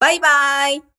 バイバイ。